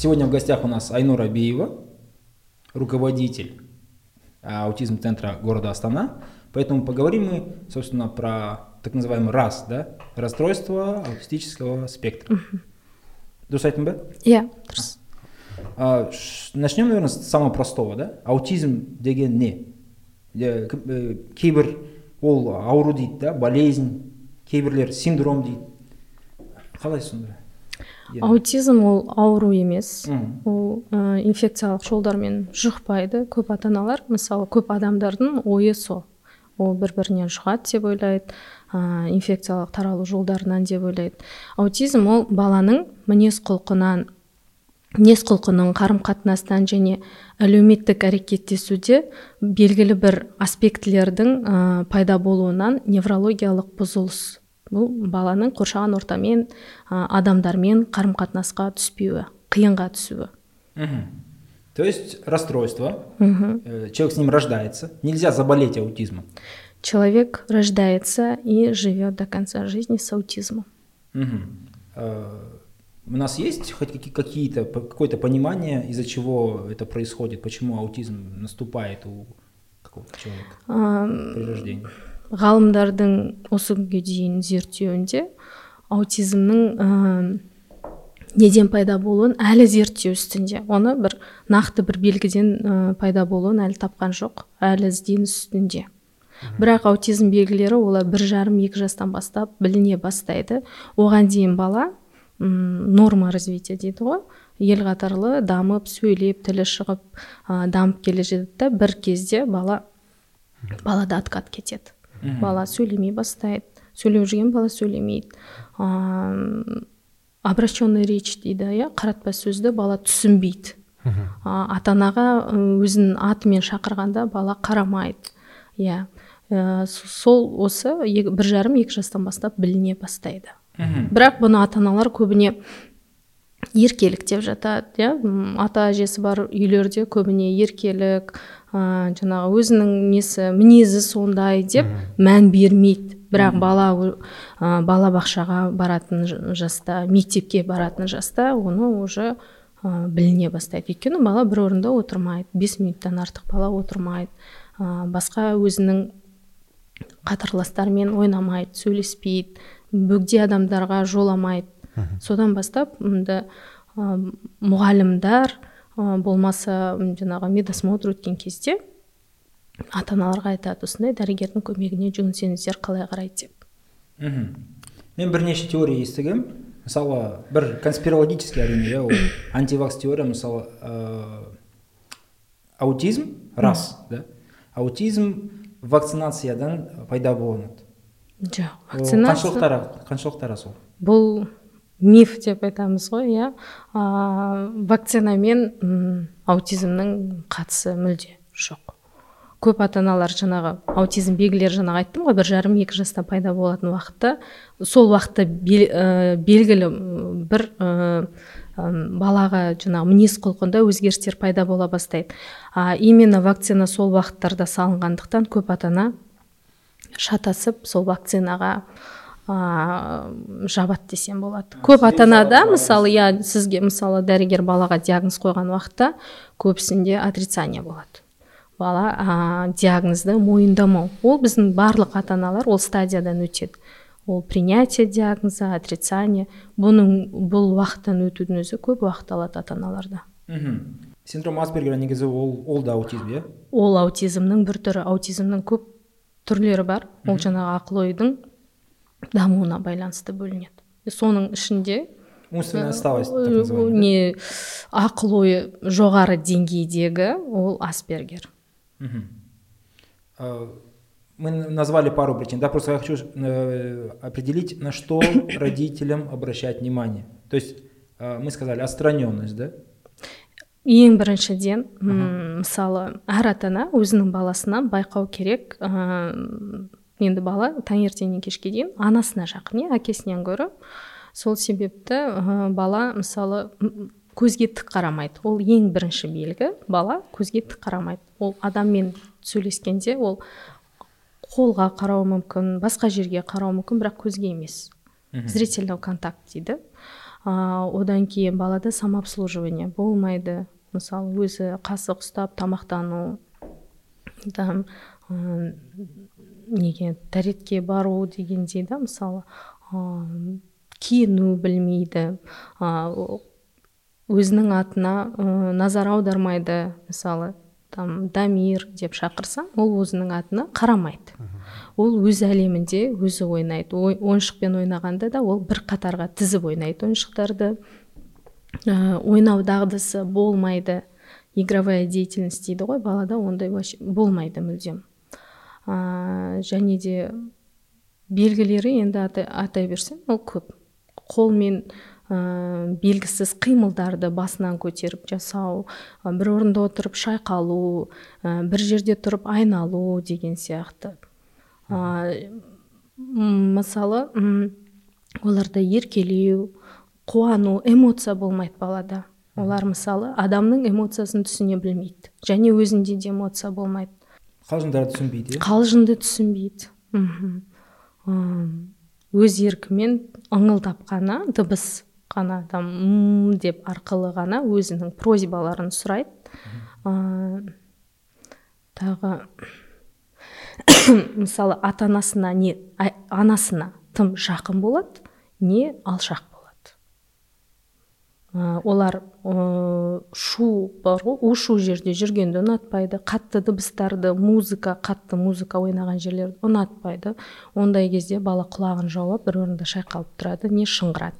сегодня в гостях у нас Айнура Биева, руководитель аутизм-центра города Астана. Поэтому поговорим мы, собственно, про так называемый РАС, да, расстройство аутистического спектра. дұрыс айттым ба иә дұрыс начнем наверное с самого простого да аутизм деген не э, кейбір ол ауру дейді да болезнь кейбірлер синдром дейді қалай сонда аутизм ол ауру емес. Ол ә, инфекциялық жолдармен жұқпайды көп ата аналар мысалы көп адамдардың ойы сол. Ол бір бірінен жұғады деп ойлайды. Ә, инфекциялық таралу жолдарынан деп ойлайды. Аутизм ол баланың мінез құлқынан мінез құлқының қарым қатынастан және әлеуметтік әрекеттесуде белгілі бір аспектілердің ә, пайда болуынан неврологиялық бұзылыс бұл баланың қоршаған ортамен ә, адамдармен қарым қатынасқа түспеуі қиынға түсуі. Угу. то есть расстройство. Угу. человек с ним рождается. Нельзя заболеть аутизмом. Человек рождается и живет до конца жизни с аутизмом. Угу. у нас есть хоть какие-то какое-то понимание из-за чего это происходит? Почему аутизм наступает у какого-то человека при рождении ғалымдардың осы күнге дейін зерттеуінде аутизмнің ә, неден пайда болуын әлі зерттеу үстінде. Оны бір нақты бір белгіден ә, пайда болуын әлі тапқан жоқ әлі ізденіс үстінде. Бірақ аутизм белгілері олар бір жарым екі жастан бастап біліне бастайды. Оған дейін бала норма развития дейді ғой. Ел қатарлы дамып сөйлеп тілі шығып ә, дамып келе жатады да бір кезде бала балада откат кетеді. Бала сөйлемей бастайды. Сөйлеп жүрген бала сөйлемейді. Ыыы обращенный речь дейді иә қаратпа сөзді бала түсінбейді. Ата анаға өзінің атымен шақырғанда бала қарамайды иә. Ә, сол осы бір жарым екі жастан бастап біліне бастайды. Бірақ бұны ата аналар көбіне еркелік деп жатады иә. Ата әжесі бар үйлерде көбіне еркелік ә, жаңағы өзінің несі мінезі сондай деп мән бермейді. Бірақ бала ә, балабақшаға баратын жаста мектепке баратын жаста оны уже ә, біліне бастайды. Өйткені бала бір орында отырмайды бес минуттан артық бала отырмайды ә, басқа өзінің қатарластарымен ойнамайды сөйлеспейді бөгде адамдарға жоламайды. Содан бастап мұнда ә, мұғалімдер болмаса жаңағы медосмотр өткен кезде ата аналарға айтады осындай дәрігердің көмегіне жүгінсеңіздер қалай қарайды? деп. Мхм. Мен бірнеше теория естігемін мысалы бір конспирологический әрине иә ол антивакс теория мысалы ә, аутизм рас да? Аутизм вакцинациядан пайда болған жоқ вакцинация қаншалықты рас ол? Бұл миф деп айтамыз ғой иә. Вакцинамен аутизмнің қатысы мүлде жоқ. Көп ата аналар жаңағы аутизм белгілері жаңағы айттым ғой бір жарым екі жаста пайда болатын уақытта. Сол уақытта белгілі бір ә, балаға жаңағы мінез құлқында өзгерістер пайда бола бастайды. А именно вакцина сол уақыттарда салынғандықтан көп ата ана шатасып сол вакцинаға ыыы жабады десем болады. Көп ата анада мысалы иә сізге мысалы дәрігер балаға диагноз қойған уақытта көбісінде отрицание болады. Бала ә, диагнозды мойындамау. Ол біздің барлық ата аналар ол стадиядан өтеді. Ол принятие диагноза отрицание. Бұның бұл уақыттан өтудің өзі көп уақыт алады ата аналарда мхм. Синдром аспергера негізі ол ол да аутизм иә? Ол аутизмнің бір түрі. Аутизмнің көп түрлері бар. Ол жаңағы ақыл ойдың дамуына байланысты бөлінеді. Соның ішінде умственная отсталость не ақыл ойы жоғары деңгейдегі ол аспергер. Мы назвали пару причин да просто я хочу э, определить на что родителям обращать внимание. То есть мы сказали отстраненность да? Ең біріншіден мысалы әр ата ана өзінің баласынан байқау керек енді бала таңертеңнен кешке дейін анасына жақын иә әкесінен гөрі. Сол себепті ә, бала мысалы көзге тік қарамайды. Ол ең бірінші белгі бала көзге тік қарамайды. Ол адаммен сөйлескенде ол қолға қарауы мүмкін басқа жерге қарауы мүмкін бірақ көзге емес. Зрительный контакт дейді. А, одан кейін балада самообслуживание болмайды. Мысалы өзі қасық ұстап тамақтану там неге дәретке бару дегендей да мысалы ә, киіну білмейді өзінің атына ә, назар аудармайды мысалы там дамир деп шақырсаң ол өзінің атына қарамайды. Ол өз әлемінде өзі ойнайды. Ой, ойыншықпен ойнағанда да ол бір қатарға тізіп ойнайды ойыншықтарды. Ә, ойнау дағдысы болмайды. Игровая деятельность дейді ғой балада ондай вообще болмайды мүлдем. Ә, және де белгілері енді атай, атай берсем ол көп. Қолмен ә, белгісіз қимылдарды басынан көтеріп жасау бір орында отырып шайқалу ә, бір жерде тұрып айналу деген сияқты. Ә, мысалы оларда еркелеу қуану эмоция болмайды балада. Олар мысалы адамның эмоциясын түсіне білмейді және өзінде де эмоция болмайды. Қалжыңдарды түсінбейді иә? Қалжыңды түсінбейді. Мхм. Өз еркімен ыңылдап қана дыбыс қана там м деп арқылы ғана өзінің просьбаларын сұрайды. Ә, тағы мысалы ата анасына не анасына тым жақын болады не алшақ. Олар шу бар ғой. У шу жерде жүргенді ұнатпайды. Қатты дыбыстарды музыка қатты музыка ойнаған жерлерді ұнатпайды. Ондай кезде бала құлағын жауып бір орында шайқалып тұрады не шыңғырады.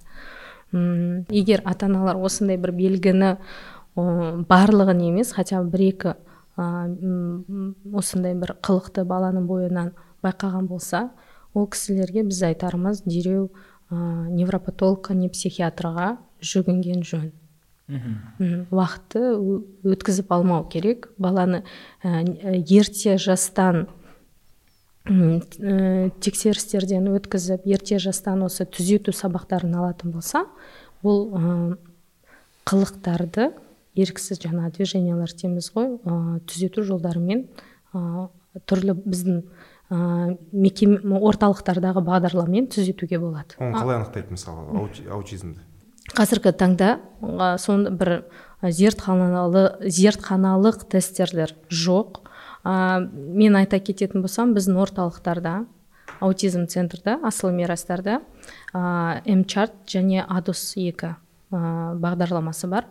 Егер ата аналар осындай бір белгіні барлығын емес хотя бір екі осындай бір қылықты баланың бойынан байқаған болса ол кісілерге біз айтарымыз дереу ә, невропатологқа не психиатрға жүгінген жөн. Уақытты өткізіп алмау керек. Баланы ә, ерте жастан ә, тексерістерден өткізіп ерте жастан осы түзету сабақтарын алатын болса бұл ә, қылықтарды еріксіз жаңа движениялар дейміз ғой ә, түзету жолдарымен ә, түрлі біздің ә, мекеме орталықтардағы бағдарламамен түзетуге болады. Оны қалай анықтайды мысалы аутизмді? Қазіргі таңда сон бір зертханалы зертханалық тесттерлер жоқ. Ә, мен айта кететін болсам біздің орталықтарда аутизм центрда асыл мирастарда ә, мчарт және адус екі ә, бағдарламасы бар.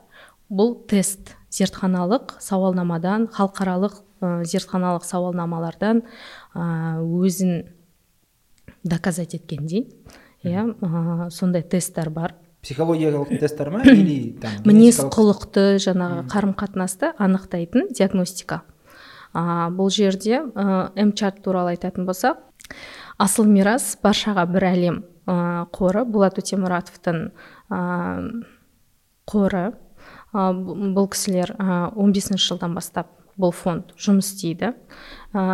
Бұл тест зертханалық сауалнамадан халықаралық ә, зертханалық сауалнамалардан ә, өзін доказать еткендей иә сондай тесттер бар. Психологиялық тесттер ма? Или там мінез құлықты жаңағы қарым қатынасты анықтайтын диагностика. А, бұл жерде ә, мчат туралы айтатын болсақ асыл мирас баршаға бір әлем ә, қоры болат өтемұратовтың ә, қоры. Ә, бұл кісілер ә, 15 жылдан бастап бұл фонд жұмыс істейді. Ә,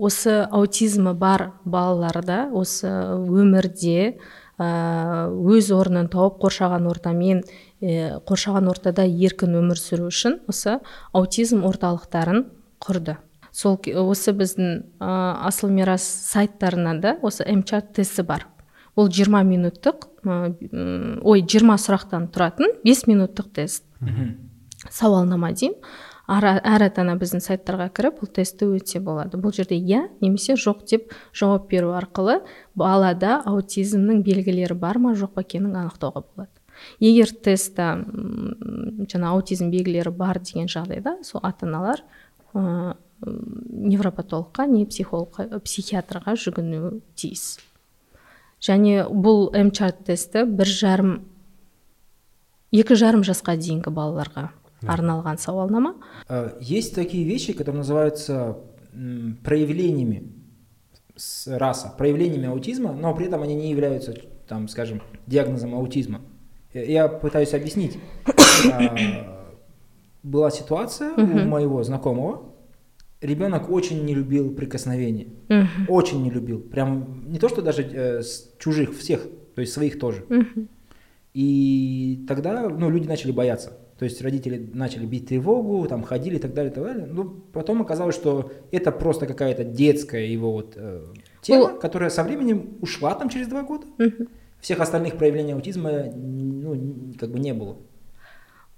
осы аутизмі бар балаларда осы өмірде Э, өз орнын тауып қоршаған ортамен қоршаған ортада еркін өмір сүру үшін осы аутизм орталықтарын құрды. Сол осы біздің асыл мирас сайттарынан да осы мчат тесті бар. Ол 20 минуттық ой 20 сұрақтан тұратын 5 минуттық тест. Сауалнама деймін. Әр ата ана біздің сайттарға кіріп бұл тестті өтсе болады. Бұл жерде иә немесе жоқ деп жауап беру арқылы балада аутизмнің белгілері бар ма жоқ па екенін анықтауға болады. Егер тестта жаңа аутизм белгілері бар деген жағдайда сол ата аналар ә, невропатологқа не психологқа психиатрға жүгінуі тиіс. Және бұл мчарт тесті бір жарым екі жарым жасқа дейінгі балаларға арналған сауалнама. Э, есть такие вещи которые называются проявлениями раса проявлениями аутизма но при этом они не являются там скажем диагнозом аутизма. Я пытаюсь объяснить. А, была ситуация у моего знакомого. Ребенок очень не любил прикосновения очень не любил. Прям не то что даже э, с чужих всех то есть своих тоже. И тогда ну люди начали бояться то есть родители начали бить тревогу, там ходили и так далее, и так далее. Ну, потом оказалось, что это просто какая-то детская его вот э, тема, ну, которая со временем ушла там через два года. Угу. всех остальных проявлений аутизма ну н- как бы не было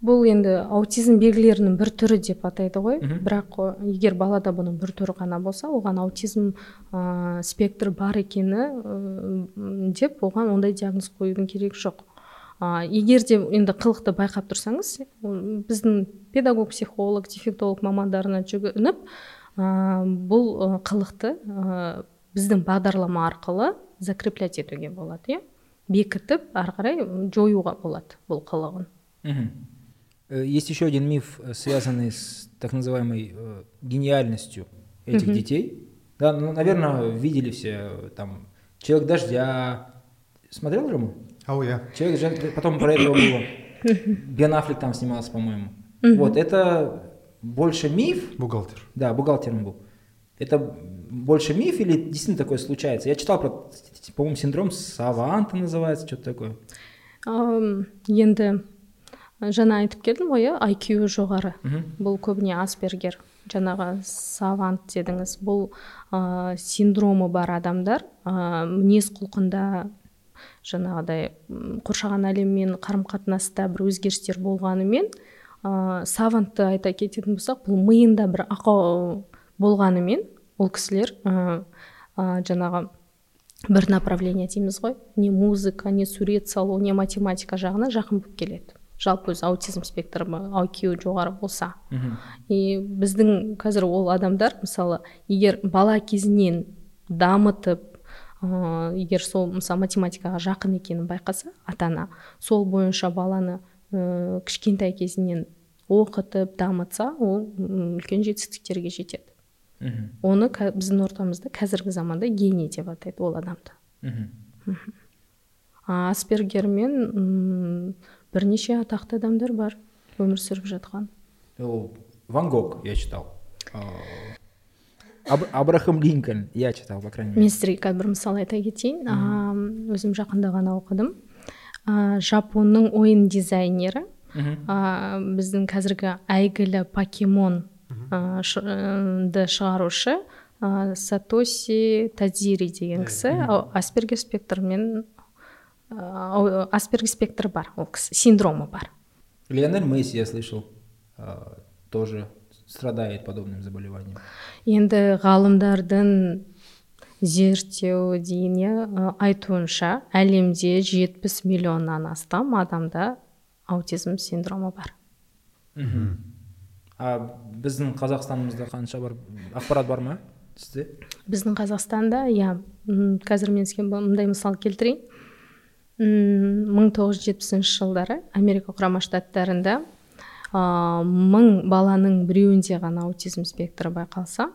бұл енді аутизм белгілерінің бір түрі деп атайды ғой Мгм. бірақ о, егер балада бұның бір түрі ғана болса оған аутизм ә, спектр бар екені ә, деп оған ондай диагноз қоюдың керегі жоқ ә, егер де енді қылықты байқап тұрсаңыз біздің педагог психолог дефектолог мамандарына жүгініп ә, бұл қылықты ә, біздің бағдарлама арқылы закреплять етуге болады иә бекітіп ары қарай жоюға болады бұл қылығын. Э, Есть еще один миф, э, связанный с так называемой э, гениальностью этих детей. Да, ну, наверное, видели все там Человек дождя. Смотрел Рому? Ау иә Человек. Потом про этого было. Бен Аффлек там снимался, по-моему. Вот это больше миф. бухгалтер Да, бухгалтером был. Это больше миф или действительно такое случается? Я читал про, по-моему, синдром Саванта называется, что-то такое. Енді жаңа айтып келдім ғой иә IQ жоғары бұл көбіне аспергер жаңағы савант дедіңіз бұл ә, синдромы бар адамдар ә, мінез құлқында жаңағыдай қоршаған әлеммен қарым қатынаста бір өзгерістер болғанымен ә, савантты айта кететін болсақ бұл миында бір ақау болғанымен ол кісілер ә, ә, жаңағы бір направление дейміз ғой. Не музыка не сурет салу не математика жағына жақын болып келеді. Жалпы өзі аутизм спектрі IQ жоғары болса. И біздің қазір ол адамдар мысалы егер бала кезінен дамытып ә, егер сол мысалы математикаға жақын екенін байқаса ата ана сол бойынша баланы ә, кішкентай кезінен оқытып дамытса ол үлкен жетістіктерге жетеді Мгм. оны біздің ортамызда қазіргі заманда гений деп атайды ол адамды Мгм. а аспергермен м, бірнеше атақты адамдар бар өмір сүріп жатқан О, Ван Гог я читал. Аб- Абрахам Линкольн. Я читал, по крайней мере. мен сіздерге қазір бір мысал айта кетейін өзім жақында ғана оқыдым. Жапонның ойын дизайнері. Біздің қазіргі әйгілі покемон а, ш- ы, ды шығарушы а, сатоси тадзири деген кісі. Аспергер спектрмен аспергер спектрі бар. Ол кісі синдромы бар. Лионель Месси, я слышал, тоже. Страдает подобным заболеванием. енді ғалымдардың зерттеу дейін иә, айтуынша әлемде 70 миллионнан астам адамда аутизм синдромы бар. А біздің қазақстанымызда қанша бар ақпарат бар ма сізде? Біздің қазақстанда иә қазір мен сізге мындай мысал келтірейін. М, 1970 жылдары америка құрама штаттарында а, мың баланың біреуінде ғана аутизм спектрі байқалса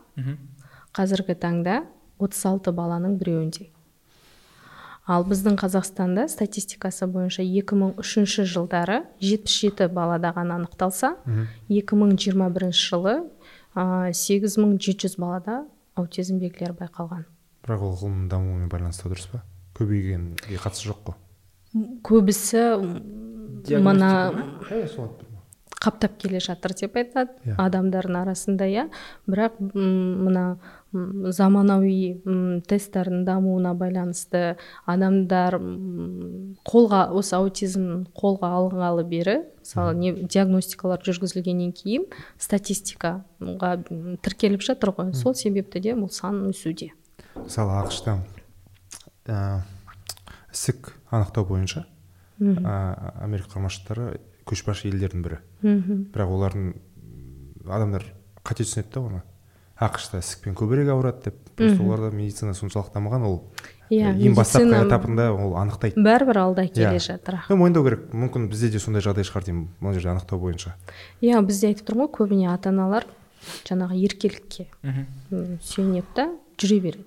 қазіргі таңда 36 баланың біреуінде. Ал біздің қазақстанда статистикасы бойынша 2003 жылдары 77 балада ғана анықталса 2021 жылы а, 8700 балада аутизм белгілері байқалған. Бірақ ол ғылымның дамуымен байланысты дұрыс па? Көбейгенге қатысы жоқ қой. Көбісі мына қаптап келе жатыр деп айтады Иә. адамдардың арасында иә. Бірақ мына заманауи м, тесттардың дамуына байланысты адамдар қолға осы аутизм қолға алынғалы бері мысалы не диагностикалар жүргізілгеннен кейін статистикаға тіркеліп жатыр ғой. Сол себепті де бұл сан өсуде. Мысалы ақш та ә, ісік анықтау бойынша ә, америка құрама штаттары көшбасшы елдердің бірі. Мхм. Бірақ олардың адамдар қате түсінеді да оны. Ақш та ісікпен көбірек ауырады деп. Просто оларда медицина соншалықты дамыған ол иә ең бастапқы этапында ол анықтайды. бәрібір алда келе Иә. жатыр. Ну мойындау керек. Мүмкін бізде де сондай жағдай шығар деймін мына жерде анықтау бойынша. Иә бізде айтып тұрмын ғой көбіне ата аналар жаңағы еркелікке сүйенеді да жүре береді.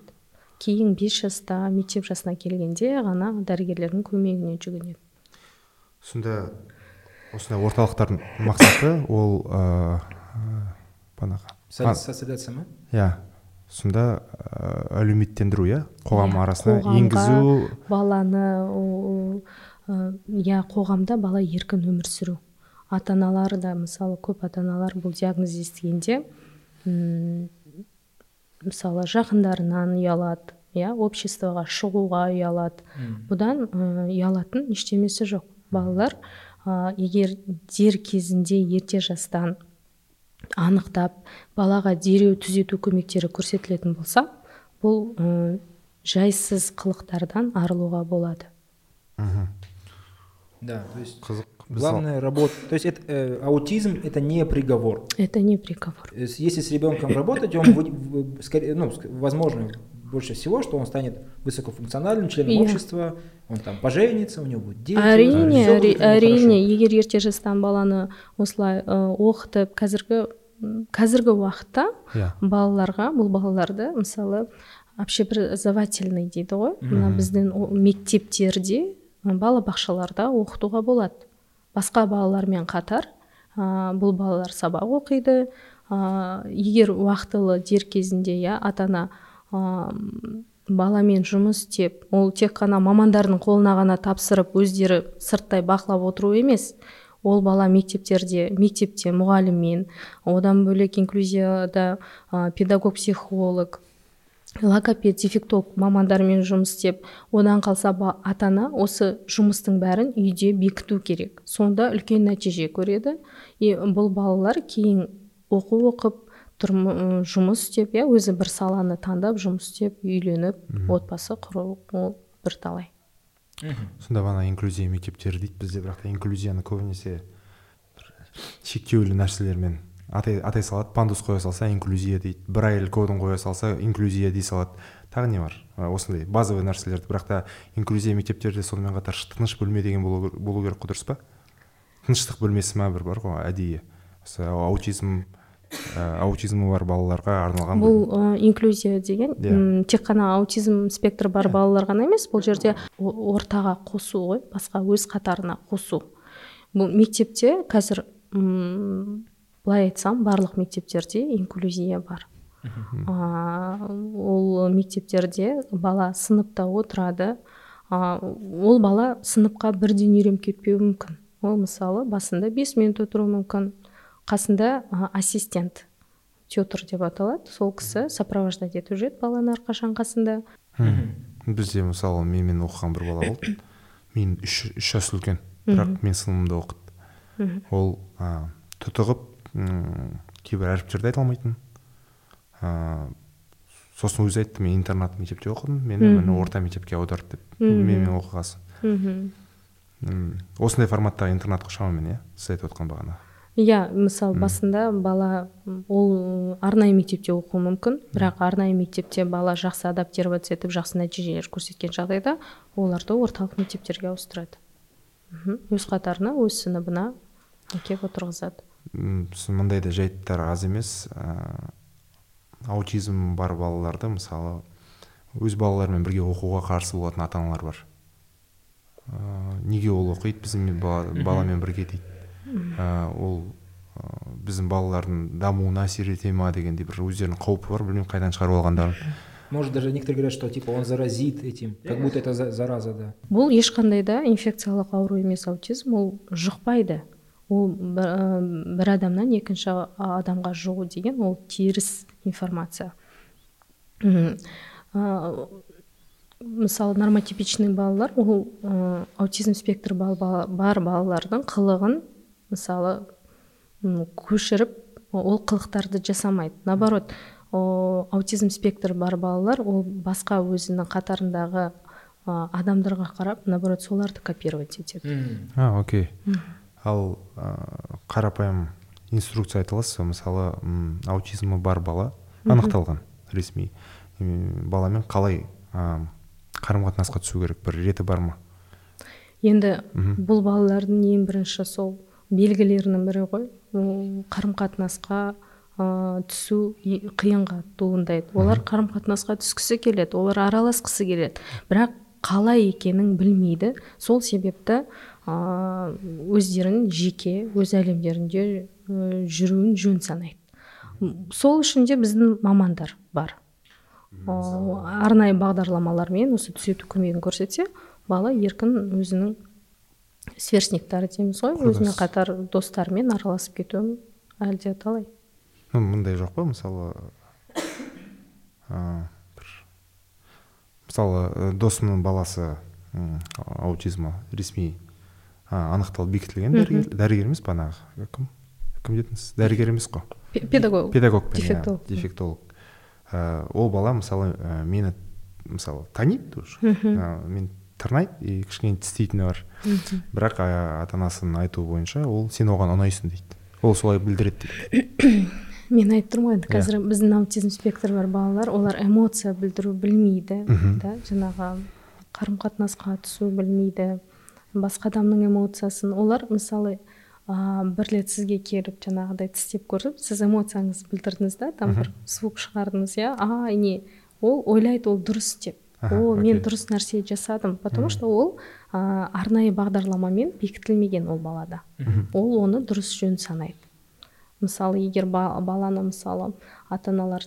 Кейін бес жаста мектеп жасына келгенде ғана дәрігерлердің көмегіне жүгінеді. Сонда осындай орталықтардың мақсаты ол ыыы бағанағы Со- а- Э, Сосредоточиться ма? иә. Сонда әлеуметтендіру иә? Қоғам Иә, арасына енгізу. баланы иә қоғамда бала еркін өмір сүру. Ата аналар да мысалы көп ата аналар бұл диагноз естігенде м, мысалы жақындарынан ұялады иә обществоға шығуға ұялады. Бұдан ұялатын ештемесі жоқ. Балалар егер дер кезінде ерте жастан анықтап балаға дереу түзету көмектері көрсетілетін болса бұл ә, жайсыз қылықтардан арылуға болады. Мхм Да, то есть қызық. Біз главная работа, то есть это, э, аутизм это не приговор. это не приговор. Если с ребенком работать, он, вы- вы- скорее, ну, возможно, больше всего, что он станет высокофункциональным членом Иә. общества, он там поженится, у него будет дети. әрине әрине хорошо. егер ерте жастан баланы осылай ә, оқытып қазіргі қазіргі уақытта иә балаларға бұл балаларды мысалы общеобразовательный дейді ғой мына біздің мектептерде балабақшаларда оқытуға болады басқа балалармен қатар ә, бұл балалар сабақ оқиды ә, егер уақытылы дер кезінде иә ата ана баламен жұмыс істеп ол тек қана мамандардың қолына ғана тапсырып өздері сырттай бақылап отыру емес ол бала мектептерде мектепте мұғаліммен одан бөлек инклюзияда ә, педагог психолог логопед дефектолог мамандармен жұмыс істеп одан қалса ба- ата ана осы жұмыстың бәрін үйде бекіту керек. Сонда үлкен нәтиже көреді. И бұл балалар кейін оқу оқып жұмыс істеп иә өзі бір саланы таңдап жұмыс істеп үйленіп отбасы құру ол бірталай. Сонда бағана инклюзия мектептері дейді бізде бірақ та инклюзияны көбінесе бір шектеулі нәрселермен атай, атай салады пандус қоя салса инклюзия дейді брайль кодын қоя салса инклюзия дей салады. Тағы не бар? Осындай базовый нәрселерді. Бірақ та инклюзия мектептерде сонымен қатар тыныш бөлме деген болу керек қой дұрыс па? Тыныштық бөлмесі ма бір бар ғой әдейі. Осы аутизм ә, аутизмі бар балаларға арналған бұл ә, инклюзия деген Иә. м, тек қана аутизм спектрі бар балалар ғана емес бұл жерде ортаға қосу ғой басқа өз қатарына қосу. Бұл мектепте қазір м, былай айтсам барлық мектептерде инклюзия бар. А, ол мектептерде бала сыныпта отырады. А, ол бала сыныпқа бірден үйреніп кетпеуі мүмкін. Ол мысалы басында бес минут отыруы мүмкін қасында а, ассистент тетр деп аталады. Сол кісі сопровождать етіп жүреді баланы әрқашан қасында. Бізде мысалы менімен оқыған бір бала болды. Мен үш үш жас үлкен бірақ мен сыныбымда оқыды. Ол ә, тұтығып м, кейбір әріптерді айта алмайтын. Ә, сосын өзі айтты мен интернат мектепте оқыдым мені міне орта мектепке аударды деп. Менімен оқығасын мхм. Осындай форматтағы интернатқа шамамен иә сіз айтып отқан бағана. Иә мысалы басында бала ол арнайы мектепте оқуы мүмкін. Бірақ арнайы мектепте бала жақсы адаптироваться етіп жақсы нәтижелер көрсеткен жағдайда оларды орталық мектептерге ауыстырады. Мхм. өз қатарына өз сыныбына әкеп отырғызады. Мындай да жайттар аз емес. Ә, аутизм бар балаларды мысалы өз балаларымен бірге оқуға қарсы болатын ата аналар бар. Ә, неге ол оқиды? Біздің бала, баламен бірге дейді. Ә, ол ә, біздің балалардың дамуына әсер ете ма дегендей бір өздерінің қаупі бар. Білмеймін қайдан шығарып алғандарын Может, даже некоторые говорят, что типа он заразит этим, как будто это за- зараза, да. бұл ешқандай да инфекциялық ауру емес аутизм. Ол жұқпайды. Ол бір, ә, бір адамнан екінші адамға жұғу деген ол теріс информация. Ә, мысалы нормотипичный балалар ол ә, аутизм спектрі бар балалардың қылығын мысалы көшіріп ол қылықтарды жасамайды. Наоборот о, аутизм спектрі бар балалар ол басқа өзінің қатарындағы ә, адамдарға қарап наоборот соларды копировать етеді. М. а окей. Ал ә, қарапайым инструкция айта аласыз ба? Мысалы м, аутизмі бар бала анықталған ресми баламен қалай ә, қарым қатынасқа түсу керек? Бір реті бар ма? Енді бұл балалардың ең бірінші сол белгілерінің бірі ғой. Қарым қатынасқа ә, түсу қиынға туындайды. Олар қарым қатынасқа түскісі келеді олар араласқысы келеді. Бірақ қалай екенін білмейді. Сол себепті ә, өздерін жеке өз әлемдерінде ә, жүруін жөн санайды. Сол үшін де біздің мамандар бар. О, арнайы бағдарламалармен осы түзету көмегін көрсетсе бала еркін өзінің сверстниктары дейміз ғой өзімен қатар достарымен араласып кетуі әлде талай. Ну мындай жоқ па мысалы ә, бір мысалы э, досымның баласы аутизмі ресми анықталып бекітілген дәрігер дәрігер емес банағы кім? Кім дедіңіз? Дәрігер емес қой. Пе- педагог. Педагог Дефектолог. дефектолог. Ә, ол бала мысалы ә, мені мысалы таниды уже. Мен тырнайды и кішкене тістейтіні бар. Бірақ ата анасының айтуы бойынша ол сен оған ұнайсың дейді. Ол солай білдіреді дейді. Мен айтып тұрмын ғой енді Иә. қазір біздің аутизм спектрі бар балалар олар эмоция білдіру білмейді Мгм. да жаңағы қарым қатынасқа түсу білмейді басқа адамның эмоциясын. Олар мысалы ә, бір рет сізге келіп жаңағыдай тістеп көріп сіз эмоцияңызды білдірдіңіз да там бір звук шығардыңыз иә. А не ол ойлайды ол дұрыс деп. О мен дұрыс нәрсе жасадым. Потому что ол ә, арнайы бағдарламамен бекітілмеген ол балада. Ол оны дұрыс жөн санайды. Мысалы егер ба- баланы мысалы ата аналар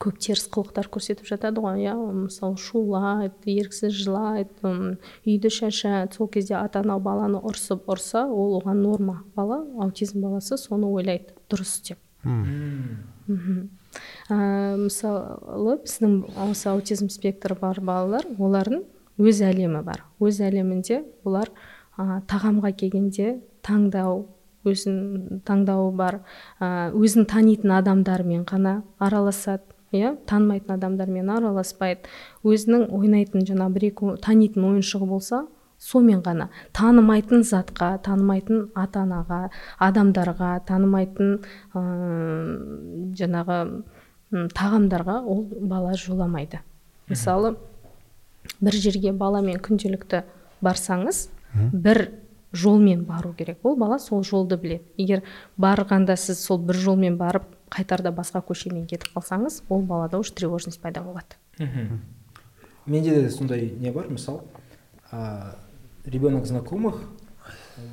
көп теріс қылықтар көрсетіп жатады ғой иә мысалы шулайды еріксіз жылайды үйді шашады сол кезде ата ана баланы ұрсып ұрса ол оған норма. Бала аутизм баласы соны ойлайды дұрыс деп. Мхм ә, мысалы біздің осы аутизм спектрі бар балалар олардың өз әлемі бар. Өз әлемінде олар ә, тағамға келгенде таңдау өзін таңдауы бар. Ә, өзін танитын адамдармен ғана араласады иә? Танымайтын адамдармен араласпайды. Өзінің ойнайтын жаңа бір екі танитын ойыншығы болса сонымен ғана. Танымайтын затқа танымайтын ата анаға адамдарға танымайтын ыыы жаңағы тағамдарға ол бала жоламайды. Мысалы бір жерге баламен күнделікті барсаңыз бір жолмен бару керек. Ол бала сол жолды біледі егер барғанда сіз сол бір жолмен барып қайтарда басқа көшемен кетіп қалсаңыз ол балада уже тревожность пайда болады. Менде де сондай не бар. Мысал а, ребенок знакомых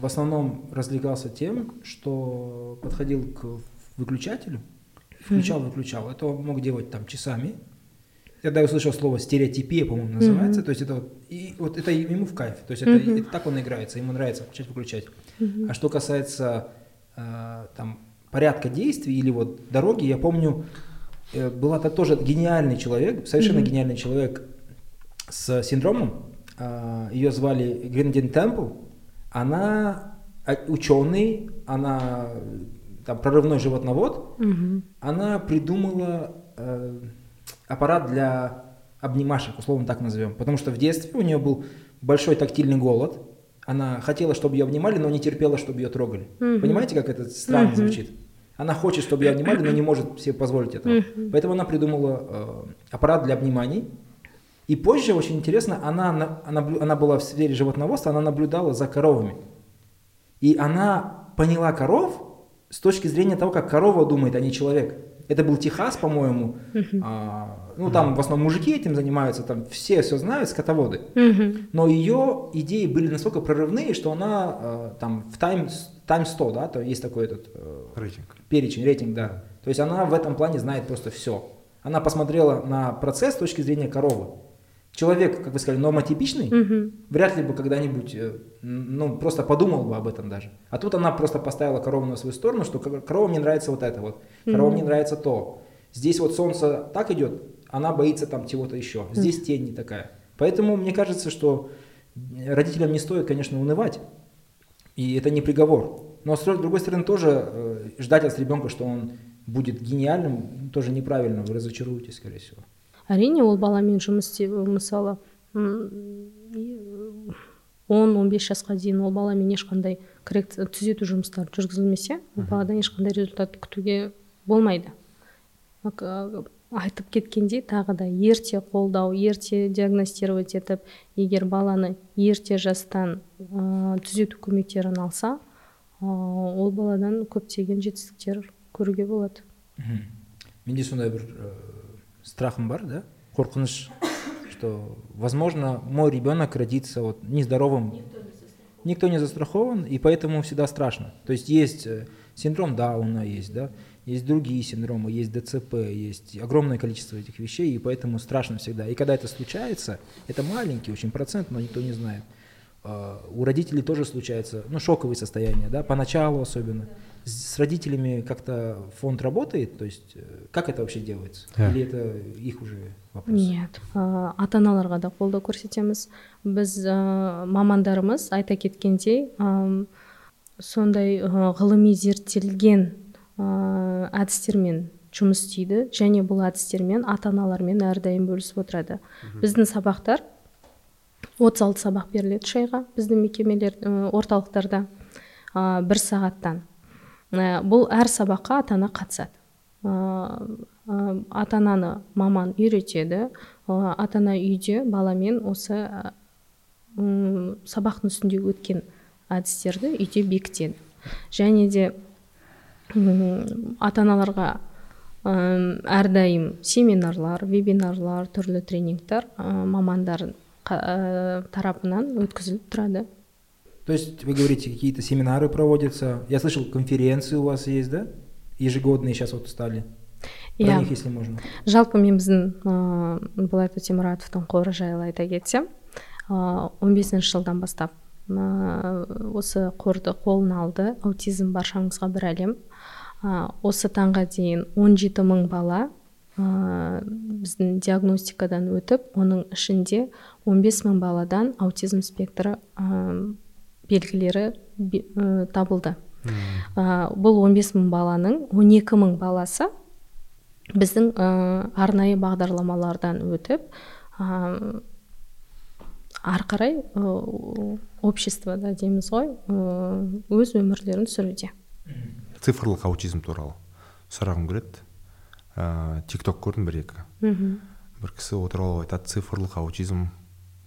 в основном развлекался тем что подходил к выключателю включал выключал. Это он мог делать там часами. Когда я услышал слово стереотипия по-моему называется. То есть это вот, и вот это ему в кайф. То есть это, это так он играется ему нравится включать выключать. А что касается а, там порядка действий или вот дороги я помню э, была так тоже гениальный человек, совершенно гениальный человек с синдромом. а, Ее звали Гриндин Темпл. Она а, ученый, она э, там прорывной животновод. Она придумала э, аппарат для обнимашек, условно так назовем. Потому что в детстве у нее был большой тактильный голод. Она хотела, чтобы ее обнимали, но не терпела, чтобы ее трогали. Понимаете, как это странно звучит? Она хочет, чтобы ее обнимали, но не может себе позволить этого. Поэтому она придумала э, аппарат для обниманий. И позже, очень интересно, она, на- она, она была в сфере животноводства, она наблюдала за коровами. И она поняла коров с точки зрения того, как корова думает, а не человек. Это был Техас, по-моему. А, ну, там в основном мужики этим занимаются, там все все знают, скотоводы. Но ее идеи были настолько прорывные, что она э, там в Time, Time 100, да, то есть такой этот э, рейтинг перечень, рейтинг, да. То есть она в этом плане знает просто все. Она посмотрела на процесс с точки зрения коровы. Человек, как вы сказали, нормотипичный, вряд ли бы когда-нибудь, э, ну, просто подумал бы об этом даже. А тут она просто поставила корову на свою сторону, что ко- корова мне нравится вот это вот, корова мне нравится то. Здесь вот солнце так идет, она боится там чего-то еще. Здесь тень не такая. Поэтому мне кажется, что родителям не стоит, конечно, унывать. И это не приговор. Но с другой стороны, тоже э, ждать от ребенка, что он будет гениальным, тоже неправильно, вы разочаруетесь, скорее всего. Әрине ол баламен жұмыс істеу мысалы он он бес жасқа дейін ол баламен ешқандай коррекция түзету жұмыстары жүргізілмесе ол баладан ешқандай результат күтуге болмайды. Айтып кеткендей тағы да ерте қолдау ерте диагностировать етіп егер баланы ерте жастан ә, түзету көмектерін алса ә, ол баладан көптеген жетістіктер көруге болады. Менде сондай бір страхым бар да? Қорқыныш что возможно мой ребенок родится вот нездоровым. Никто не застрахован и поэтому всегда страшно. То есть есть э, синдром Дауна есть да? Есть другие синдромы есть ДЦП есть огромное количество этих вещей и поэтому страшно всегда. И когда это случается это маленький очень процент но никто не знает у родителей тоже случается, ну, шоковые состояния, да, поначалу особенно. С родителями как-то фонд работает, то есть э, как это вообще делается? Да. Или это их уже вопрос? нет ә, ата аналарға да қолдау көрсетеміз біз мамандарымыз айта кеткендей сондай ғылыми зерттелген әдістермен жұмыс істейді және бұл әдістермен ата аналармен әрдайым бөлісіп отырады біздің сабақтар 36 сабақ беріледі үш айға біздің мекемелер орталықтарда ә, бір сағаттан. Бұл әр сабаққа ата ана қатысады. Ә, ата ананы маман үйретеді ата ана үйде баламен осы ә, сабақтың үстінде өткен әдістерді үйде бекітеді. Және де ата аналарға әрдайым семинарлар вебинарлар түрлі тренингтер мамандар тарапынан өткізіліп тұрады То есть вы говорите, какие-то семинары проводятся. Я слышал, конференции у вас есть, да? Ежегодные сейчас вот стали. Иә. них, если можно. жалпы мен біздің ыыы болат өтемұратовтың қоры жайлы айта кетсем ыыы он бесінші жылдан бастап ыыы осы қорды қолына алды аутизм баршамызға бір әлем осы таңға дейін 17 мың бала ыыы біздің диагностикадан өтіп оның ішінде 15 мың баладан аутизм спектрі ы, белгілері бе- ы, табылды. Ы, бұл 15 мың баланың 12 мың баласы біздің ә, арнайы бағдарламалардан өтіп ә, ары қарай ә, обществода дейміз ғой ә, өз өмірлерін сүруде. Цифрлық аутизм туралы сұрағым келеді. Ыыы тик ток көрдім бір екі мхм. бір кісі отырып алып айтады цифрлық аутизм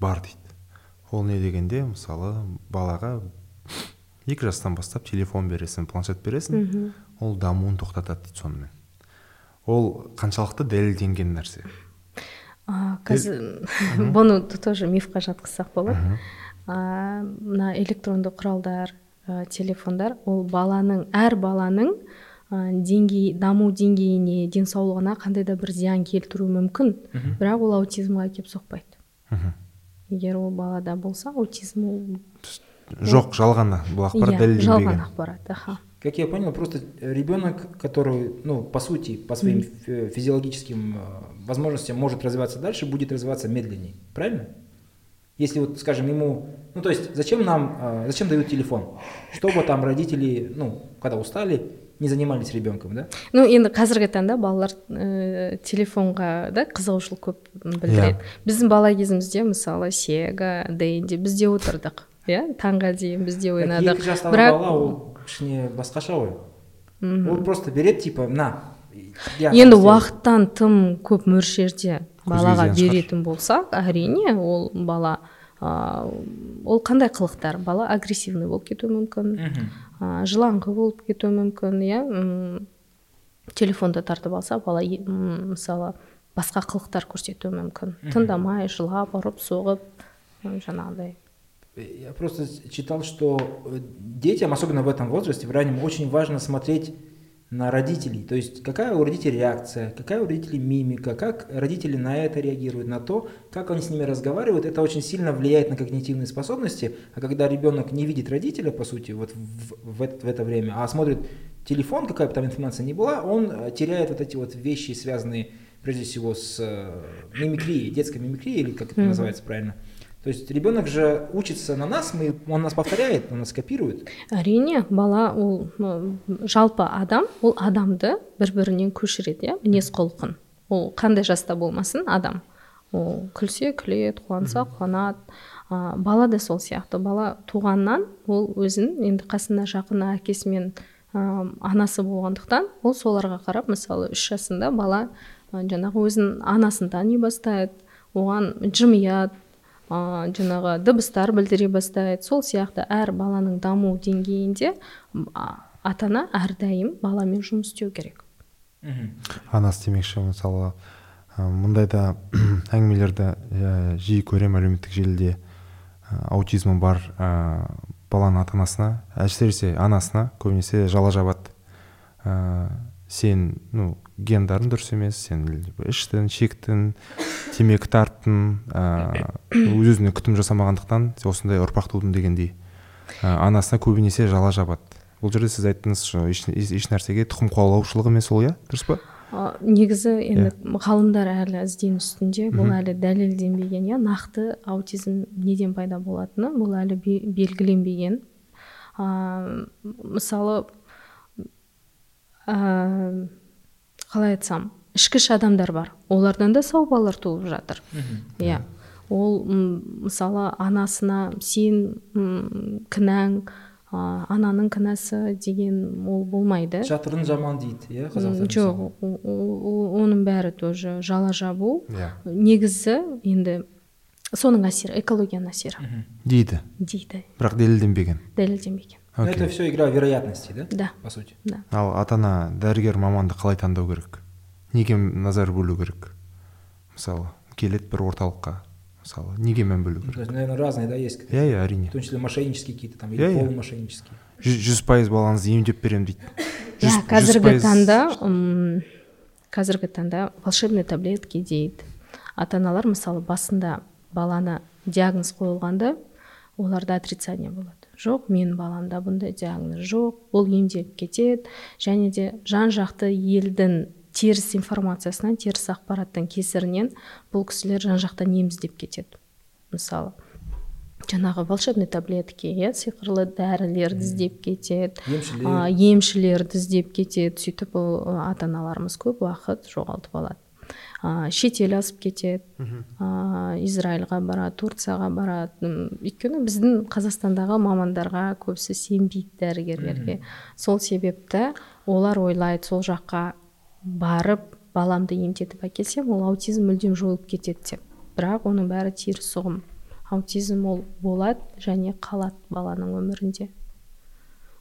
бар дейді. Ол не дегенде мысалы балаға екі жастан бастап телефон бересің планшет бересің ол дамуын тоқтатады дейді сонымен. Ол қаншалықты дәлелденген нәрсе. А, қазір бұны тоже мифқа жатқызсақ болады. А, мына электронды құралдар ә, телефондар ол баланың әр баланың деңгей даму деңгейіне денсаулығына қандай да бір зиян келтіруі мүмкін бірақ ол аутизмға әкеліп соқпайды мхм. егер ол балада болса аутизм ол жоқ жалған бұл ақпарат иә, жалған дәлелденбеген ақпарат аха Как я понял, просто ребенок, который, ну, по сути, по своим фи- физиологическим э, возможностям может развиваться дальше, будет развиваться медленнее. Правильно? Если вот, скажем, ему, ну, то есть, зачем нам, э, зачем дают телефон? Чтобы там родители, ну, когда устали, не занимались ребенком, да? ну енді қазіргі таңда балалар ә, телефонға да қызығушылық көп білдіреді. Біздің бала кезімізде мысалы сега дэнди бізде отырдық иә? Таңға дейін бізде ойнадық. екі жастағы бірақ бала ол кішкене басқаша ғой. Ол просто береді типа на я енді хотел». уақыттан тым көп мөлшерде балаға беретін болсақ әрине ол бала ә, ол қандай қылықтар? Бала агрессивный болып кетуі мүмкін. Жылаңқы болып кетуі мүмкін иә? М, телефонды тартып алса бала мысалы басқа қылықтар көрсетуі мүмкін. Тыңдамай жылап ұрып соғып жаңағыдай. Я просто читал, что э, детям, особенно в этом возрасте, в раннем, очень важно смотреть на родителей. То есть какая у родителей реакция, какая у родителей мимика, как родители на это реагируют, на то, как они с ними разговаривают. Это очень сильно влияет на когнитивные способности. А когда ребенок не видит родителя, по сути, вот в, в это, в это время, а смотрит телефон, какая бы там информация ни была, он э, теряет вот эти вот вещи, связанные прежде всего с э, мимикрией, детской мимикрией, или как это Мгм. называется правильно. То есть ребенок же учится на нас, мы, он нас повторяет, он нас копирует. әрине бала ол жалпы адам ол адамды бір бірінен көшіреді иә? мінез құлқын. Ол қандай жаста болмасын? Адам. Ол күлсе күледі қуанса қуанады. Бала да сол сияқты. Бала туғаннан ол өзін енді қасына жақын әкесі мен анасы болғандықтан ол соларға қарап мысалы үш жасында бала а, жаңағы өзін анасын тани бастайды оған жымияды а, жаңағы дыбыстар білдіре бастайды. Сол сияқты әр баланың даму деңгейінде ата ана әрдайым баламен жұмыс істеу керек. Анасы демекші мысалы ә, мұндайда әңгімелерді ә, жиі көремін әлеуметтік желіде. Ә, аутизмі бар ә, баланың ата анасына әсіресе анасына көбінесе жала жабады ә, сен ну гендарың дұрыс емес сен іштің шектің темекі тарттың ыыы өзіне күтім жасамағандықтан осындай ұрпақ тудың дегендей. Ә, анасына көбінесе жала жабады. Бұл жерде сіз айттыңыз еш, еш нәрсеге тұқым қуалаушылық емес ол иә? Дұрыс па? Ә, негізі енді ғалымдар әлі іздену үстінде бұл әлі дәлелденбеген иә? Нақты аутизм неден пайда болатыны бұл әлі белгіленбеген. Ә, мысалы қалай айтсам ішкіш адамдар бар. Олардан да сау балалар туып жатыр. Иә. Ол мысалы анасына сен кінәң ә, ананың кінәсі деген ол болмайды. Жатырын жаман дейді иә қазақтар жоқ оның бәрі тоже жала жабу иә. Негізі енді соның әсері экологияның әсері. Дейді. Дейді. Бірақ дәлелденбеген. Дәлелденбеген. Но это все игра вероятностей да? Да. По сути. Да. Ал ата ана дәрігер маманды қалай таңдау керек? Неге назар бөлу керек? Мысалы келеді бір орталыққа. Мысалы неге мән бөлу керек? наверное разные да есть иә иә әрине. В том числе мошеннические какие то там или Иә, иә. полумошеннические. Жүз пайыз балаңызды емдеп беремін дейді. Иә қазіргі таңда м, қазіргі таңда волшебный таблетки дейді. Ата аналар мысалы басында баланы диагноз қойылғанда оларда отрицание болады. Жоқ менің баламда бұндай диагноз жоқ. Бұл емделіп кетеді және де жан жақты елдің теріс информациясынан теріс ақпараттың кесірінен бұл кісілер жан жақтан ем іздеп кетеді? Мысалы жаңағы волшебный таблетки иә сиқырлы дәрілерді іздеп кетеді. Емшілерді іздеп кетеді. Сөйтіп ол ата аналарымыз көп уақыт жоғалтып алады. А, шетел асып кетеді. А, израильға барады турцияға барады. Өйткені біздің қазақстандағы мамандарға көбісі сенбейді дәрігерлерге. Сол себепті олар ойлайды сол жаққа барып баламды емдетіп әкелсем ол аутизм мүлдем жойылып кетеді деп. Бірақ оның бәрі теріс ұғым аутизм ол болады және қалады баланың өмірінде.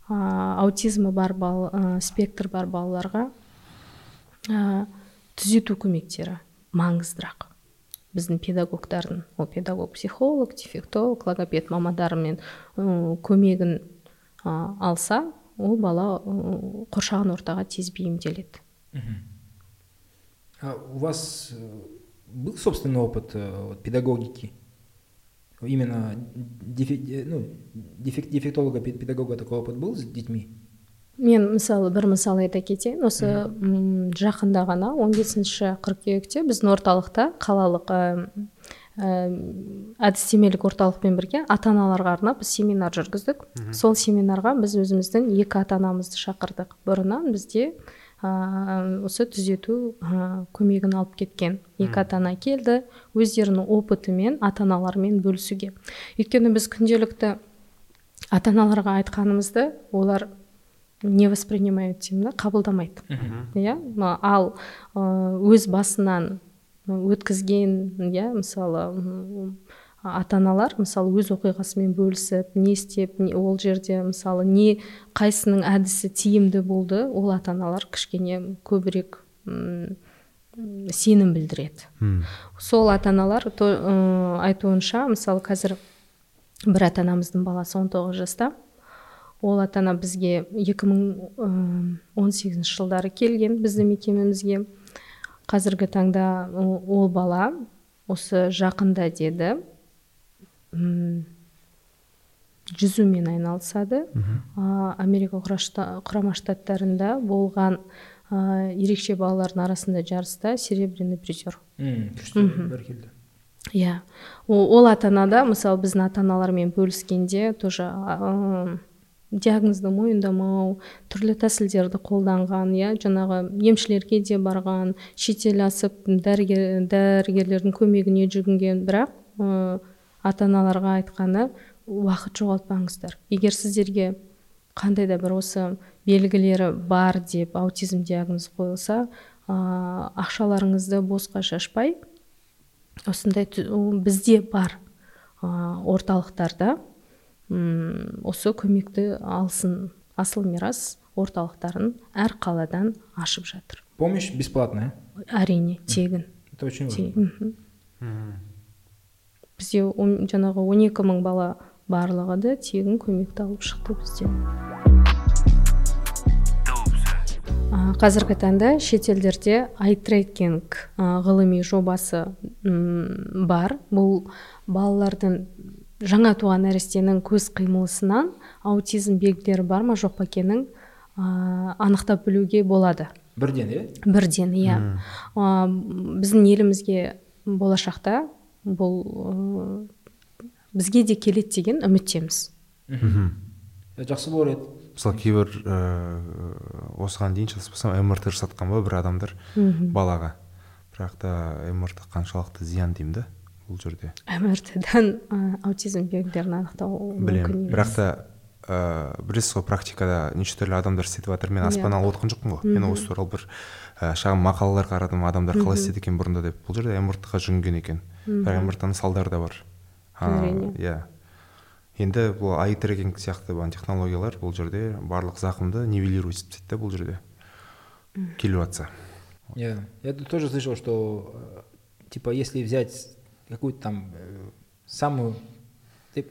А, аутизмі бар бал, ә, спектр бар балаларға. Ә, түзету көмектері маңыздырақ біздің педагогтардың ол педагог психолог дефектолог логопед мамандарымен көмегін алса ол бала қоршаған ортаға тез бейімделеді А у вас э, был собственный опыт э, педагогики? Именно дефе- э, ну, дефек- дефектолога, пе- педагога такой опыт был с детьми? Мен мысалы бір мысал айта кетейін. Осы м, жақында ғана 15 бесінші қыркүйекте біздің орталықта қалалық әдістемелік орталықпен бірге ата аналарға арнап біз семинар жүргіздік. Сол семинарға біз өзіміздің екі ата анамызды шақырдық. Бұрыннан бізде ә, осы түзету ә, көмегін алып кеткен екі ата ана келді өздерінің опытымен ата аналармен бөлісуге. Өйткені біз күнделікті ата аналарға айтқанымызды олар не воспринимают деймін да қабылдамайды иә? Ал өз басынан өткізген иә мысалы ата аналар мысалы өз оқиғасымен бөлісіп не істеп не- ол жерде мысалы не қайсының әдісі тиімді болды ол ата аналар кішкене көбірек сенім білдіреді. М. сол ата аналар айтуынша мысалы қазір бір ата анамыздың баласы 19 жаста. Ол ата ана бізге 2018 жылдары келген біздің мекемемізге. Қазіргі таңда ол бала осы жақында деді. М, жүзумен айналысады. А, америка құрама штаттарында болған а, ерекше балалардың арасында жарыста серебряный призер. Күшті. Иә. Ол, ол ата анада мысалы біздің ата аналармен бөліскенде тоже ә, диагнозды мойындамау түрлі тәсілдерді қолданған иә жаңағы емшілерге де барған шетел асып дәрігер, дәрігерлердің көмегіне жүгінген. Бірақ ә, ата аналарға айтқаны уақыт жоғалтпаңыздар. Егер сіздерге қандай да бір осы белгілері бар деп аутизм диагнозы қойылса ә, ақшаларыңызды босқа шашпай осындай бізде бар ә, орталықтарда м, осы көмекті алсын. Асыл мирас орталықтарын әр қаладан ашып жатыр. Помощь бесплатная? Әрине тегін. Это очень важно. Бізде он- жаңағы 12 мың бала барлығы да тегін көмекті алып шықты бізде. А, ә, қазіргі таңда шетелдерде айтрекинг ғылыми жобасы бар. Бұл балалардың жаңа туған нәрестенің көз қимылысынан аутизм белгілері бар ма жоқ па екенін ә, анықтап білуге болады. Бірден иә? Бірден иә. Ә, біздің елімізге болашақта бұл ә, бізге де келеді деген үміттеміз. Мхм. Е, жақсы болар еді. Мысалы кейбір ыыы осыған дейін шатаспасам мрт жасатқан ба бір адамдар балаға. Бірақ та мрт қаншалықты зиян деймін да. Бұл жерде? Мрт дан аутизм белгілерін анықтау мүмкін білемін. бірақ та ыыы білесіз ғой практикада неше түрлі адамдар істетіп жатыр. Мен Иә. аспаннан алып отқан жоқпын ғой. Мен осы туралы бір шағын мақалалар қарадым адамдар қалай істейді екен бұрында деп. Бұл жерде мрт ға жүгінген екен. Бірақ мрт ның салдары да бар. Иә. Енді бұл ай трекинг сияқты технологиялар бұл жерде барлық зақымды нивелировать етіп тастайды да бұл жерде. Келіп жатса Я, я тоже слышал, что э, типа если взять какую-то там э, самую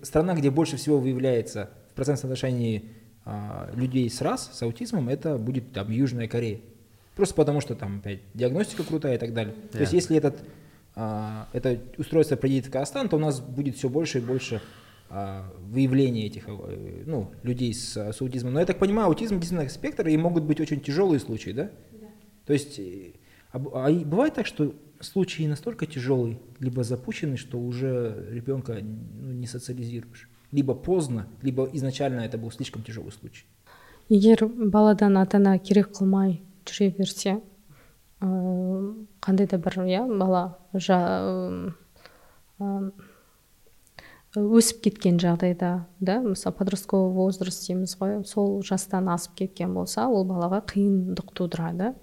страна, где больше всего выявляется в процентном соотношении а, людей с рас, с аутизмом, это будет там Южная Корея. Просто потому что там опять диагностика крутая и так далее. То есть Да. если этот, а, это устройство приедет в Казахстан, то у нас будет все больше и больше а, выявления этих э, ну, людей с, с аутизмом. Но я так понимаю, аутизм действительно спектр, и могут быть очень тяжелые случаи, да? То есть, э, а, а бывает так, что случаи настолько тяжелые, либо запущены, что уже ребенка ну, не социализируешь. Либо поздно, либо изначально это был слишком тяжелый случай. егер баладан ата ана керек қылмай жүре берсе ә, қандай да бір иә бала жа, ә, өсіп кеткен жағдайда да мысалы подростковый возраст дейміз ғой сол жастан асып кеткен болса ол балаға қиындық тудырады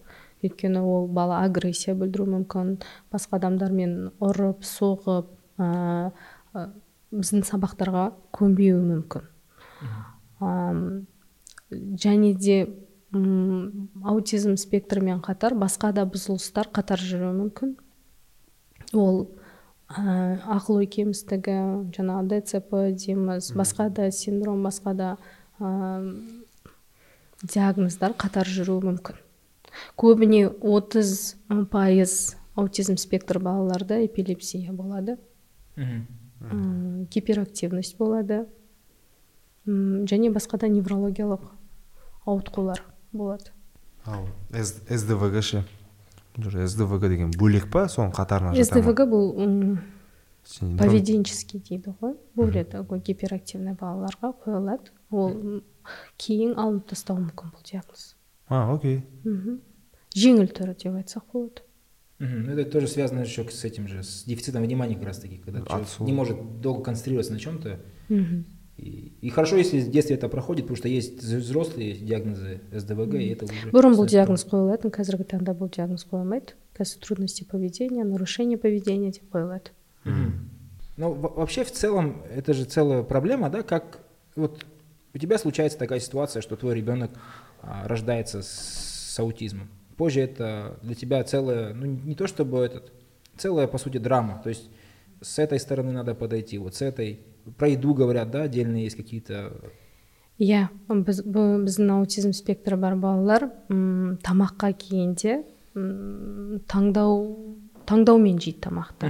өйткені ол бала агрессия білдіруі мүмкін. Басқа адамдармен ұрып соғып ә, ә, біздің сабақтарға көнбеуі мүмкін. Ам, және де м, аутизм спектрімен қатар басқа да бұзылыстар қатар жүруі мүмкін. Ол ә, ақыл ой кемістігі жаңағы дцп дейміз басқа да синдром басқа да ам, диагноздар қатар жүруі мүмкін. Көбіне 30 пайыз аутизм спектр балаларда эпилепсия болады. М, гиперактивность болады. Және басқа да неврологиялық ауытқулар болады. Ал сдвг ше? Сдвг деген бөлек па? Соның қатарына жата ма? сдвг бұл поведенческий дейді ғой. Более такой гиперактивный балаларға қойылады. Ол кейін алынып тастауы мүмкін бұл диагноз. А окей. Мхм. жеңіл түрі деп айтсақ болады Мгм. Ну, это тоже связано еще с этим же, с дефицитом внимания как раз таки, когда человек Отцу. не может долго концентрироваться на чем-то. Мгм. И, и хорошо, если в детстве это проходит, потому что есть взрослые диагнозы СДВГ, и это уже... бұрын бұл кстати, диагноз қойылатын қазіргі таңда бұл диагноз қойылмайды қазір трудности поведения нарушение поведения деп қойылады Мгм. Ну, во- вообще, в целом, это же целая проблема, да, как вот у тебя случается такая ситуация, что твой ребенок а, рождается с, с аутизмом. Позже это для тебя целая, ну, не то чтобы этот, целая, по сути, драма. То есть с этой стороны надо подойти, вот с этой. Про еду говорят, да, отдельные есть какие-то... иә біз, бі- біздің аутизм спектрі бар балалар м, тамаққа келгенде таңдау таңдаумен жейді тамақты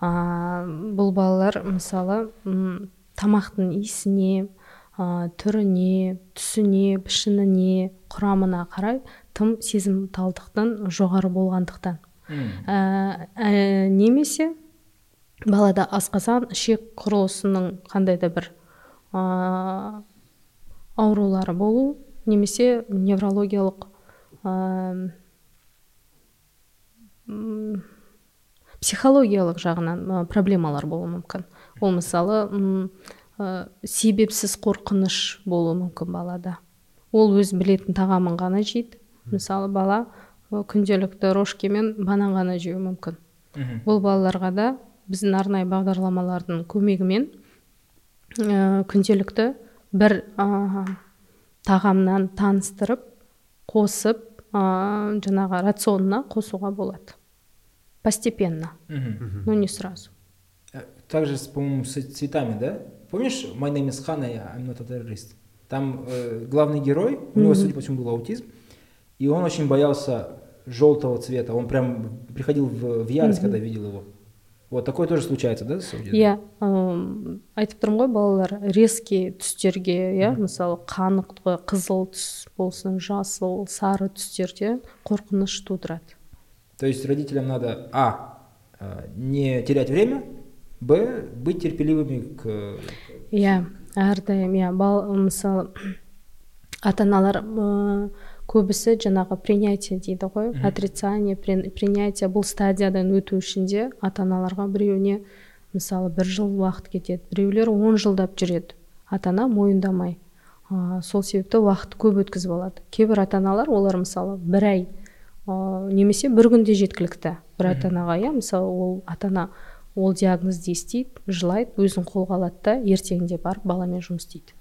а, бұл балалар мысалы м, тамақтың иісіне а, түріне түсіне пішініне құрамына қарай тым сезімталдықтың жоғары болғандықтан. Ә, ә, немесе балада асқазан ішек құрылысының қандай да бір ә, аурулары болу немесе неврологиялық ә, психологиялық жағынан ә, проблемалар болуы мүмкін. Ол мысалы ә, себепсіз қорқыныш болуы мүмкін балада. Ол өз білетін тағамын ғана жейді. Мысалы бала күнделікті рожкемен банан ғана жеуі мүмкін. Бұл балаларға да біздің арнайы бағдарламалардың көмегімен ә, күнделікті бір ә, тағамнан таныстырып қосып ә, жаңағы рационына қосуға болады. Постепенно. Но не сразу. Э, Также, с, по-моему, с цветами, да? Помнишь My Name is Hannah, I'm not a terrorist? Там э, главный герой, у него, судя по всему, был аутизм, и он очень боялся желтого цвета. Он прям приходил в, в ярость, когда видел его. Вот такое тоже случается, да, саудияда иә м, айтып тұрмын ғой балалар резкий түстерге иә мысалы қанық қызыл түс болсын жасыл сары түстерде қорқыныш тудырады То есть родителям надо, а, э, не терять время, б, быть терпеливыми к... иә әрдайым иә бал мысалы ата аналар көбісі жаңағы принятие дейді ғой отрицание при- принятие бұл стадиядан өту үшін де ата аналарға біреуіне мысалы бір жыл уақыт кетеді біреулер он жылдап жүреді ата ана мойындамай. Ә, сол себепті уақыт көп өткізіп алады. Кейбір ата аналар олар мысалы бір ай ә, немесе бір күнде жеткілікті. Бір ата анаға иә мысалы ол ата ана ол диагнозды естиді жылайды өзін қолға алады да ертеңінде барып баламен жұмыс істейді.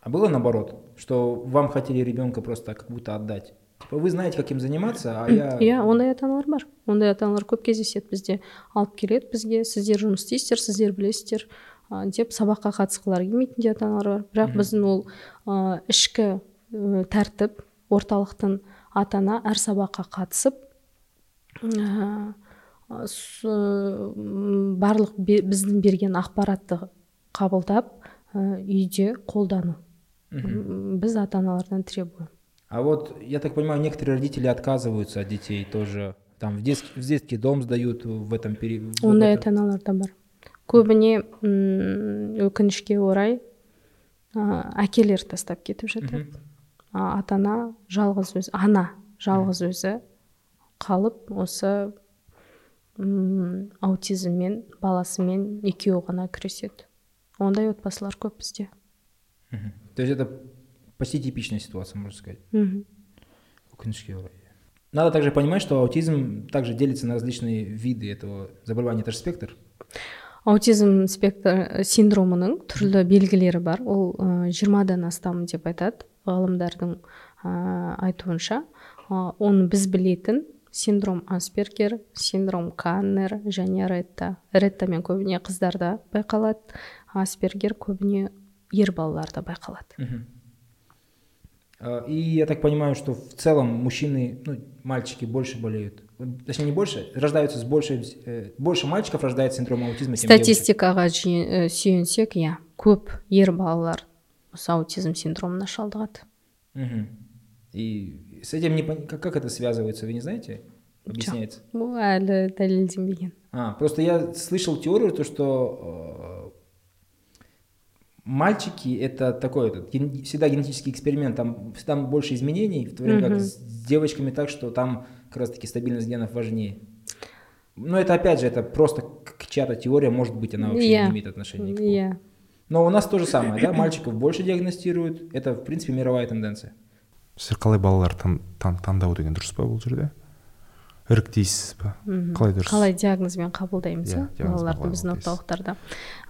А было наоборот, что вам хотели ребенка просто как будто отдать? Типа вы знаете, как им заниматься, а я... иә ондай ата аналар бар. Ондай ата аналар көп кездеседі бізде. Алып келеді бізге сіздер жұмыс істейсіздер сіздер білесіздер деп сабаққа қатысқылары келмейтін де ата аналар бар. Бірақ біздің ол ә, ішкі ә, тәртіп орталықтың ата ана әр сабаққа қатысып ә, барлық бе- біздің берген ақпаратты қабылдап ә, үйде қолдану. Біз ата аналардан требуем. А вот, я так понимаю, некоторые родители отказываются от детей тоже. Там в детский, в детский дом сдают в этом периоде. ондай ата аналар да бар. Көбіне өкінішке орай ә, әкелер тастап кетіп жатады а, ата ана жалғыз өзі ана жалғыз өзі қалып осы м, аутизммен баласымен екеуі ғана күреседі ондай отбасылар көп бізде То есть это почти типичная ситуация, можно сказать. мхм Өкінішке орай. Надо также понимать, что аутизм также делится на различные виды этого заболевания. Это же спектр. аутизм спектр синдромының түрлі белгілері бар ол ә, жиырмадан астам деп айтады ғалымдардың ә, айтуынша оны біз білетін синдром аспергер синдром каннер және ретта реттамен көбіне қыздарда байқалады аспергер көбіне ер балаларда байқалады. А, И я так понимаю, что в целом мужчины, ну, мальчики больше болеют. Точнее, не больше, рождаются с большей... э, Больше мальчиков рождается с синдромом аутизма, чем девочек. статистикаға ә, сүйенсек иә көп ер балалар осы аутизм синдромына шалдығады Мгм. И с этим не пон- как, как это связывается, вы не знаете? Объясняется. дәлелденбеген А, просто я слышал теорию, то, что э, мальчики это такой этот, ген- всегда генетический эксперимент, там всегда больше изменений, в то время как с девочками так, что там как раз таки стабильность генов важнее. Но это опять же, это просто к- чья-то теория, может быть, она вообще Иә. не имеет отношения никакого. иә Но у нас то же самое, да, мальчиков больше диагностируют, это в принципе мировая тенденция. Сіздер қалай балалар тан- тан- таңдау деген дұрыс па бұл жерде? Іріктейсіз ба? Қалай дұрыс? Қалай диагнозбен қабылдаймыз Иә, иә диагнозбен балаларды біздің орталықтарда.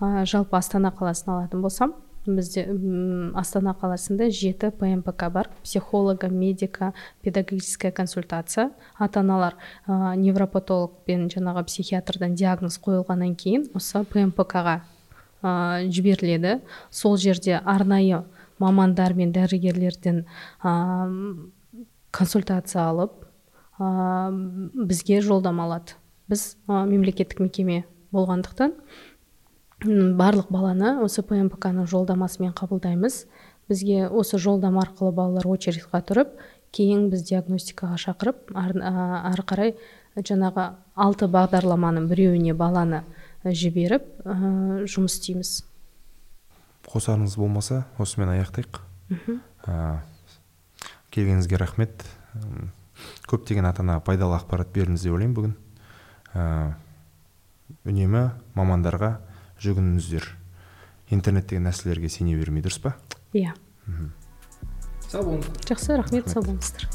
Ә, жалпы астана қаласын алатын болсам бізде астана қаласында жеті пмпк бар. Психолога медика педагогическая консультация. Ата аналар ә, невропатолог пен жаңағы психиатрдан диагноз қойылғаннан кейін осы пмпк-ға ә, жіберіледі. Сол жерде арнайы мамандар мен дәрігерлерден ә, консультация алып ә, бізге жолдама алады. Біз ә, мемлекеттік мекеме болғандықтан барлық баланы осы пмпк ның жолдамасымен қабылдаймыз. Бізге осы жолдама арқылы балалар очередьға тұрып кейін біз диагностикаға шақырып ар- ә, ары қарай жаңағы алты бағдарламаның біреуіне баланы жіберіп ә, жұмыс істейміз қосарыңыз болмаса осымен аяқтайық. Мхм. Ә, келгеніңізге рахмет. Көптеген ата анаға пайдалы ақпарат бердіңіз деп ойлаймын бүгін. Ә, үнемі мамандарға жүгініңіздер. Интернет деген нәрселерге сене бермей дұрыс па? Иә. Yeah. сау болыңыздар. Жақсы рахмет, рахмет. сау болыңыздар